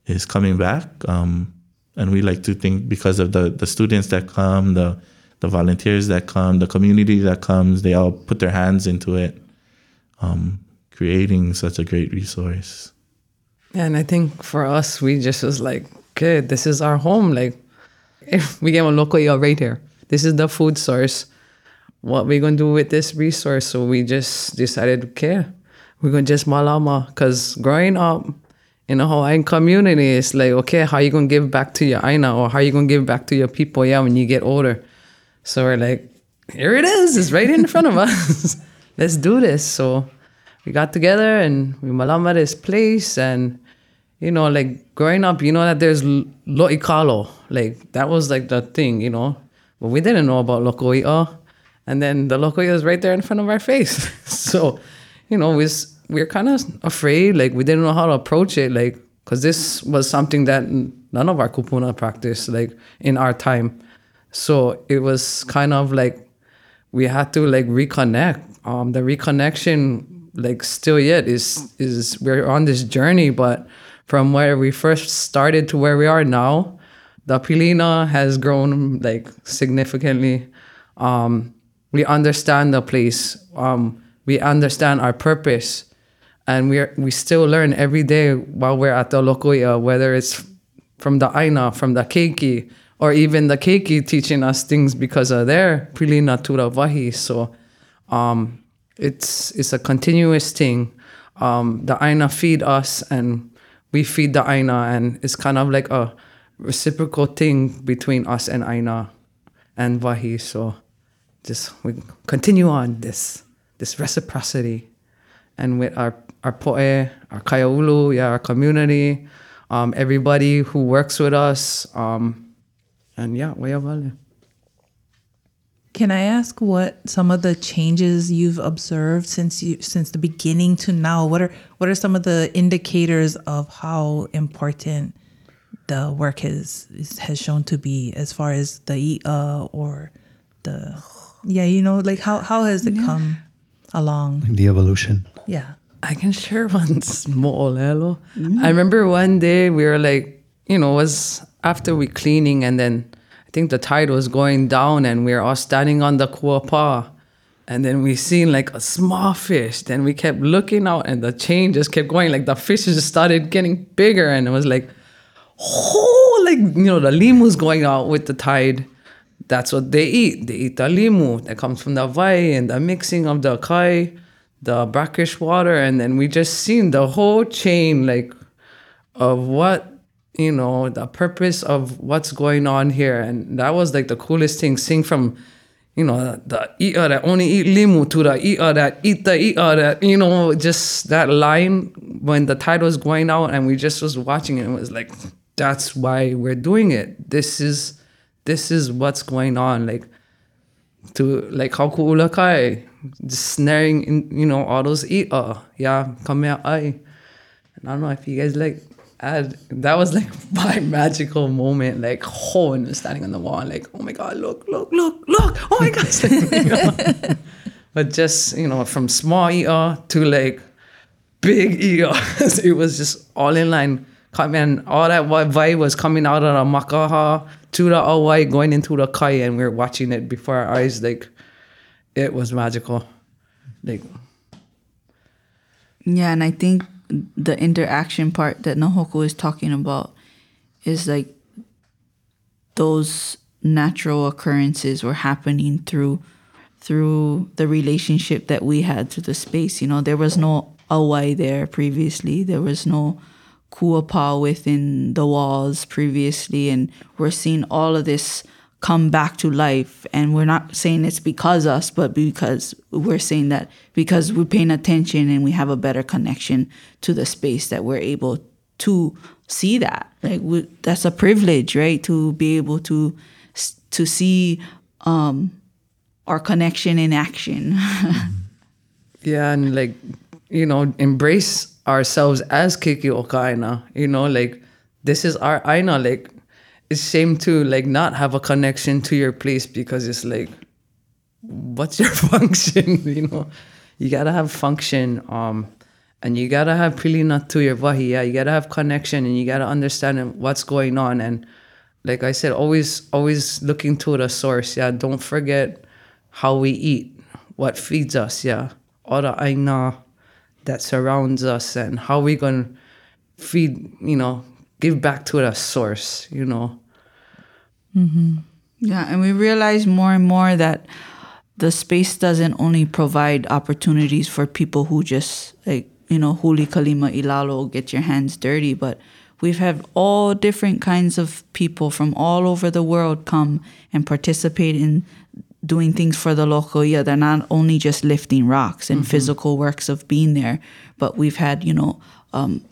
is coming back, um, and we like to think because of the the students that come, the the volunteers that come, the community that comes, they all put their hands into it, um, creating such a great resource. And I think for us, we just was like, okay, this is our home. Like, if we get a local y'all right here, this is the food source. What we gonna do with this resource? So we just decided, okay, we're gonna just malama. Cause growing up in a Hawaiian community, it's like, okay, how you gonna give back to your aina or how you gonna give back to your people? Yeah, when you get older. So we're like, here it is. It's right in front of us. Let's do this. So we got together and we malama this place and you know like growing up you know that there's lo'ikalo like that was like the thing you know but we didn't know about lokoi'a and then the lokoi'a is right there in front of our face so you know we were kind of afraid like we didn't know how to approach it like because this was something that none of our kupuna practiced like in our time so it was kind of like we had to like reconnect. Um, the reconnection, like still yet, is is we're on this journey, but from where we first started to where we are now, the Pilina has grown like significantly. Um, we understand the place. Um, we understand our purpose, and we are, we still learn every day while we're at the Lokoi'a, whether it's from the Aina, from the Keiki, or even the Keiki teaching us things because of their Pilina Tura Vahi. So um, it's it's a continuous thing. Um, the Aina feed us and we feed the Aina, and it's kind of like a reciprocal thing between us and Aina and Vahi. So just we continue on this this reciprocity and with our our poe, our kaiaulu, yeah, our community, um, everybody who works with us, um, and yeah, Waya Vale. Can I ask what some of the changes you've observed since you since the beginning to now? What are what are some of the indicators of how important the work has has shown to be as far as the i'a or the yeah, you know, like how how has it come along? The evolution. Yeah. I can share one small hello. Mm. I remember one day we were like, you know, it was after we cleaning and then I think the tide was going down and we were all standing on the kuapa. And then we seen like a small fish. Then we kept looking out and the chain just kept going. Like the fish just started getting bigger and it was like, oh, like, you know, the limu was going out with the tide. That's what they eat. They eat the limu that comes from the vai and the mixing of the kai, the brackish water. And then we just seen the whole chain like of what you know the purpose of what's going on here and that was like the coolest thing seeing from you know the i'a that only eat limu to the i'a that eat the i'a that you know just that line when the tide was going out and we just was watching it and was like that's why we're doing it this is this is what's going on like to like how ku'ula kai just snaring in you know all those i'a yeah come here I. And I don't know if you guys like that was like my magical moment, like oh, and standing on the wall, like oh my god, look, look, look, look, oh my know? but just you know, from small ER to like big ER, it was just all in line coming, all that vibe was coming out of the makaha to the Hawaii, going into the kai, and we were watching it before our eyes. Like, it was magical. Like, Yeah, and I think the interaction part that Nahoku is talking about is like those natural occurrences were happening through through the relationship that we had to the space. You know, there was no awai there previously. There was no kuapa within the walls previously, and we're seeing all of this come back to life. And we're not saying it's because us, but because we're saying that because we're paying attention and we have a better connection to the space that we're able to see that. Like we, that's a privilege, right? To be able to to see um, our connection in action. yeah, and like, you know, embrace ourselves as Kiki Okaina. You know, like, this is our Aina. Like, it's shame to like not have a connection to your place because it's like, what's your function? you know, you gotta have function. Um, and you gotta have pilina to your vahi. Yeah, you gotta have connection, and you gotta understand what's going on. And like I said, always, always looking to the source. Yeah, don't forget how we eat, what feeds us. Yeah, all the aina that surrounds us, and how we gonna feed. You know, give back to the source. You know. Mm-hmm. Yeah, and we realize more and more that the space doesn't only provide opportunities for people who just like you know huli kalima ilalo get your hands dirty, but we've had all different kinds of people from all over the world come and participate in doing things for the local yeah they're not only just lifting rocks and physical works of being there but we've had you know um,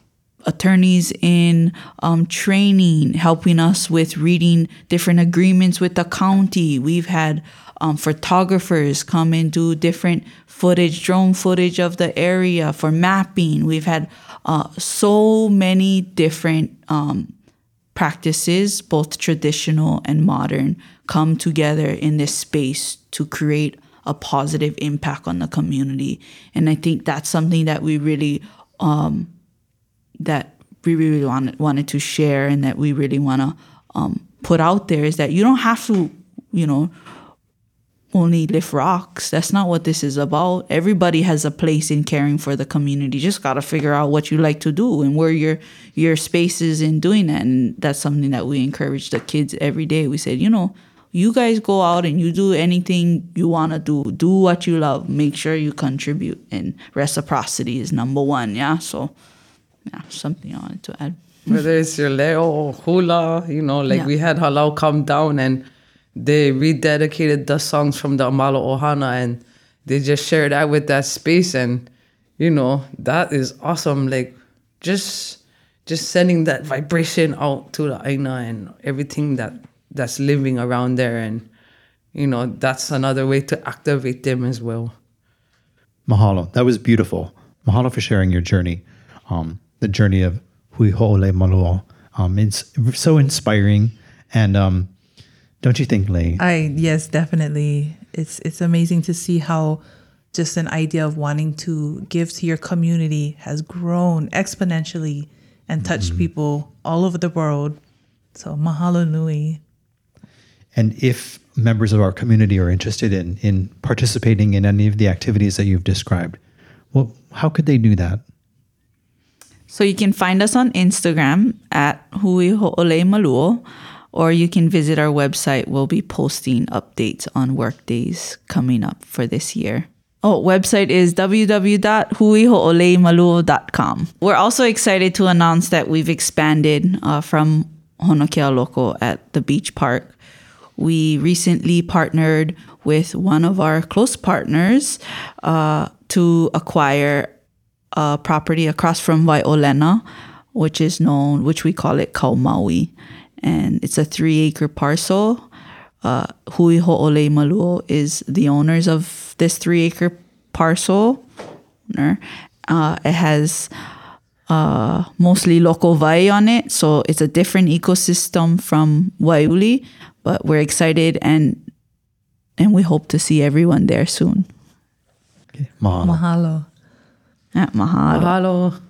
attorneys in um, training, helping us with reading different agreements with the county. We've had um, photographers come and do different footage, drone footage of the area for mapping. We've had uh, so many different um, practices, both traditional and modern, come together in this space to create a positive impact on the community. And I think that's something that we really um, that we really wanted wanted to share and that we really want to um, put out there is that you don't have to, you know, only lift rocks. That's not what this is about. Everybody has a place in caring for the community. Just got to figure out what you like to do and where your your space is in doing that. And that's something that we encourage the kids every day. We said, you know, you guys go out and you do anything you want to do. Do what you love. Make sure you contribute. And reciprocity is number one. Yeah. So, yeah, something I wanted to add. whether it's your leo or hula, you know, like Yeah. we had Halau come down and they rededicated the songs from the Amalo Ohana and they just shared that with that space and you know, that is awesome. Like just just sending that vibration out to the Aina and everything that that's living around there and you know, that's another way to activate them as well. Mahalo. That was beautiful. Mahalo for sharing your journey, um, the journey of Hui Ho'ole Maluo. Um, it's so inspiring. And um, don't you think, Lei? I yes, definitely. It's it's amazing to see how just an idea of wanting to give to your community has grown exponentially and touched mm-hmm. people all over the world. So mahalo nui. And if members of our community are interested in, in participating in any of the activities that you've described, well, how could they do that? So you can find us on Instagram at Hui Ho'ole Maluo, or you can visit our website. We'll be posting updates on work days coming up for this year. Oh, website is www.huiho'olemaluo.com. We're also excited to announce that we've expanded uh, from Honokea Loko at the beach park. We recently partnered with one of our close partners uh, to acquire a property across from Waiolena, which is known, which we call it Kaumaui. And it's a three acre parcel. Uh, Hui Ho'ole Maluo is the owners of this three acre parcel. Uh, it has uh, mostly local vai on it, so it's a different ecosystem from Waiuli, but we're excited and and we hope to see everyone there soon. Okay. Mahalo. Mahalo. Yeah, mahalo. Mahalo.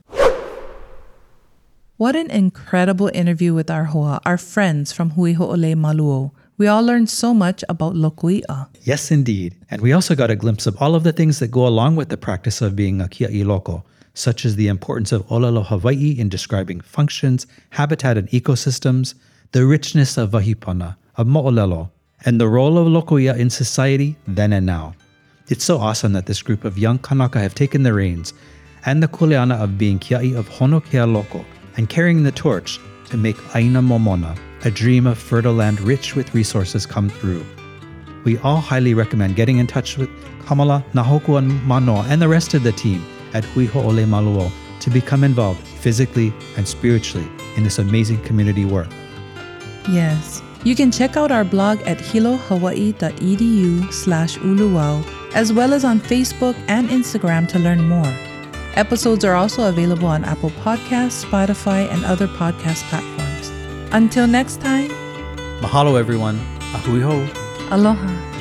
What an incredible interview with our hoa, our friends from Hui Ho'ole Maluo. We all learned so much about Lokoi'a. Yes, indeed. And we also got a glimpse of all of the things that go along with the practice of being a kia'i loko, such as the importance of Olelo Hawaii in describing functions, habitat, and ecosystems, the richness of Vahipana, of Mo'olelo, and the role of Lokoia in society then and now. It's so awesome that this group of young Kanaka have taken the reins and the kuleana of being kia'i of Honokea Loko and carrying the torch to make Aina Momona, a dream of fertile land rich with resources, come through. We all highly recommend getting in touch with Kamala, Nahoku, and Manoa and the rest of the team at Hui Ho'ole Maluo to become involved physically and spiritually in this amazing community work. Yes. You can check out our blog at hilohawaii.edu slash uluwau, as well as on Facebook and Instagram to learn more. Episodes are also available on Apple Podcasts, Spotify, and other podcast platforms. Until next time, Mahalo, everyone. Ahui ho. aloha.